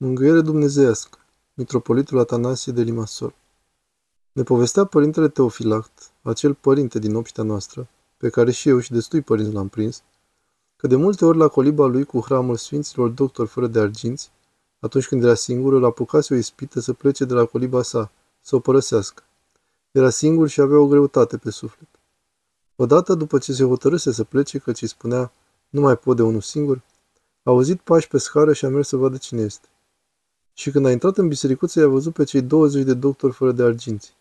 Mângâiere dumnezeiască, Mitropolitul Atanasie de Limasol. Ne povestea părintele Teofilact, acel părinte din obștea noastră, pe care și eu și destui părinți l-am prins, că de multe ori la coliba lui cu hramul sfinților doctori fără de arginți, atunci când era singur, îl apucase o ispită să plece de la coliba sa, să o părăsească. Era singur și avea o greutate pe suflet. Odată, după ce se hotărâse să plece, căci îi spunea, nu mai pot de unul singur, a auzit pași pe scară și a mers să vadă cine este. Și când a intrat în bisericuță, i-a văzut pe cei 20 de doctori fără de arginți.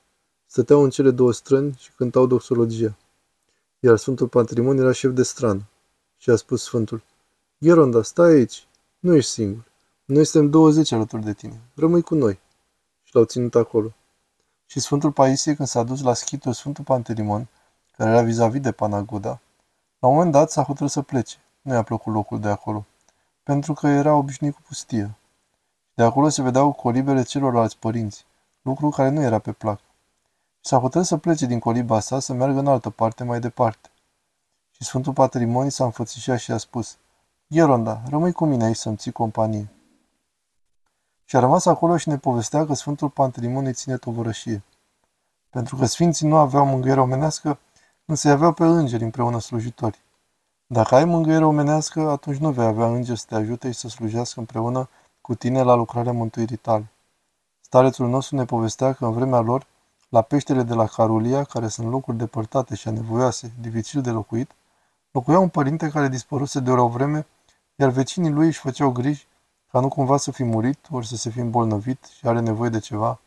Stăteau în cele două străni și cântau doxologia. Iar Sfântul Patrimon era șef de strană. Și a spus Sfântul, Gheronda, stai aici, nu ești singur. Noi suntem 20 alături de tine. Rămâi cu noi. Și l-au ținut acolo. Și Sfântul Paisie, când s-a dus la schitul Sfântul Pantelimon, care era vis-a-vis de Panagoda, la un moment dat s-a hotărât să plece. Nu i-a plăcut locul de acolo, pentru că era obișnuit cu pustie. De acolo se vedeau colibele celorlalți părinți, lucru care nu era pe plac. Și s-a hotărât să plece din coliba sa să meargă în altă parte mai departe. Și Sfântul Patrimonii s-a înfățișat și a spus, Gheronda, rămâi cu mine aici să-mi ții companie. Și a rămas acolo și ne povestea că Sfântul Pantelimon ține tovărășie. Pentru că sfinții nu aveau mângâiere omenească, însă aveau pe îngeri împreună slujitori. Dacă ai mângâiere omenească, atunci nu vei avea îngeri să te ajute și să slujească împreună cu tine la lucrarea mântuirii tale. Starețul nostru ne povestea că în vremea lor, la peștele de la Carulia, care sunt locuri depărtate și anevoioase, dificil de locuit, locuia un părinte care dispăruse de o vreme, iar vecinii lui își făceau griji ca nu cumva să fi murit, ori să se fi îmbolnăvit și are nevoie de ceva.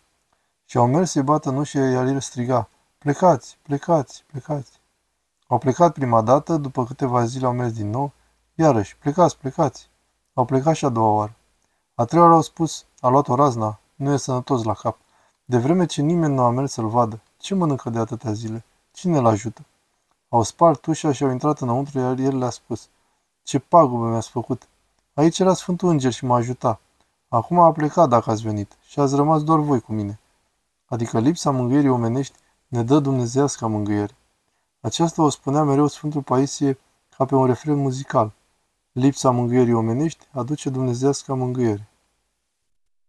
Și au mers să-i bată în ușă, iar el striga, plecați, plecați, plecați. Au plecat prima dată, după câteva zile au mers din nou, iarăși, plecați, plecați. Au plecat și a doua oară. A treia oară au spus, a luat o razna, nu e sănătos la cap. De vreme ce nimeni nu a mers să-l vadă, ce mănâncă de atâtea zile? Cine îl ajută? Au spart ușa și au intrat înăuntru, iar el le-a spus, ce pagubă mi-ați făcut. Aici era Sfântul Înger și mă ajuta. Acum a plecat dacă ați venit și ați rămas doar voi cu mine. Adică lipsa mângâierii omenești ne dă dumnezească mângâiere. Aceasta o spunea mereu Sfântul Paisie ca pe un refren muzical. Lipsa mângâierii omenești aduce dumnezească mângâiere.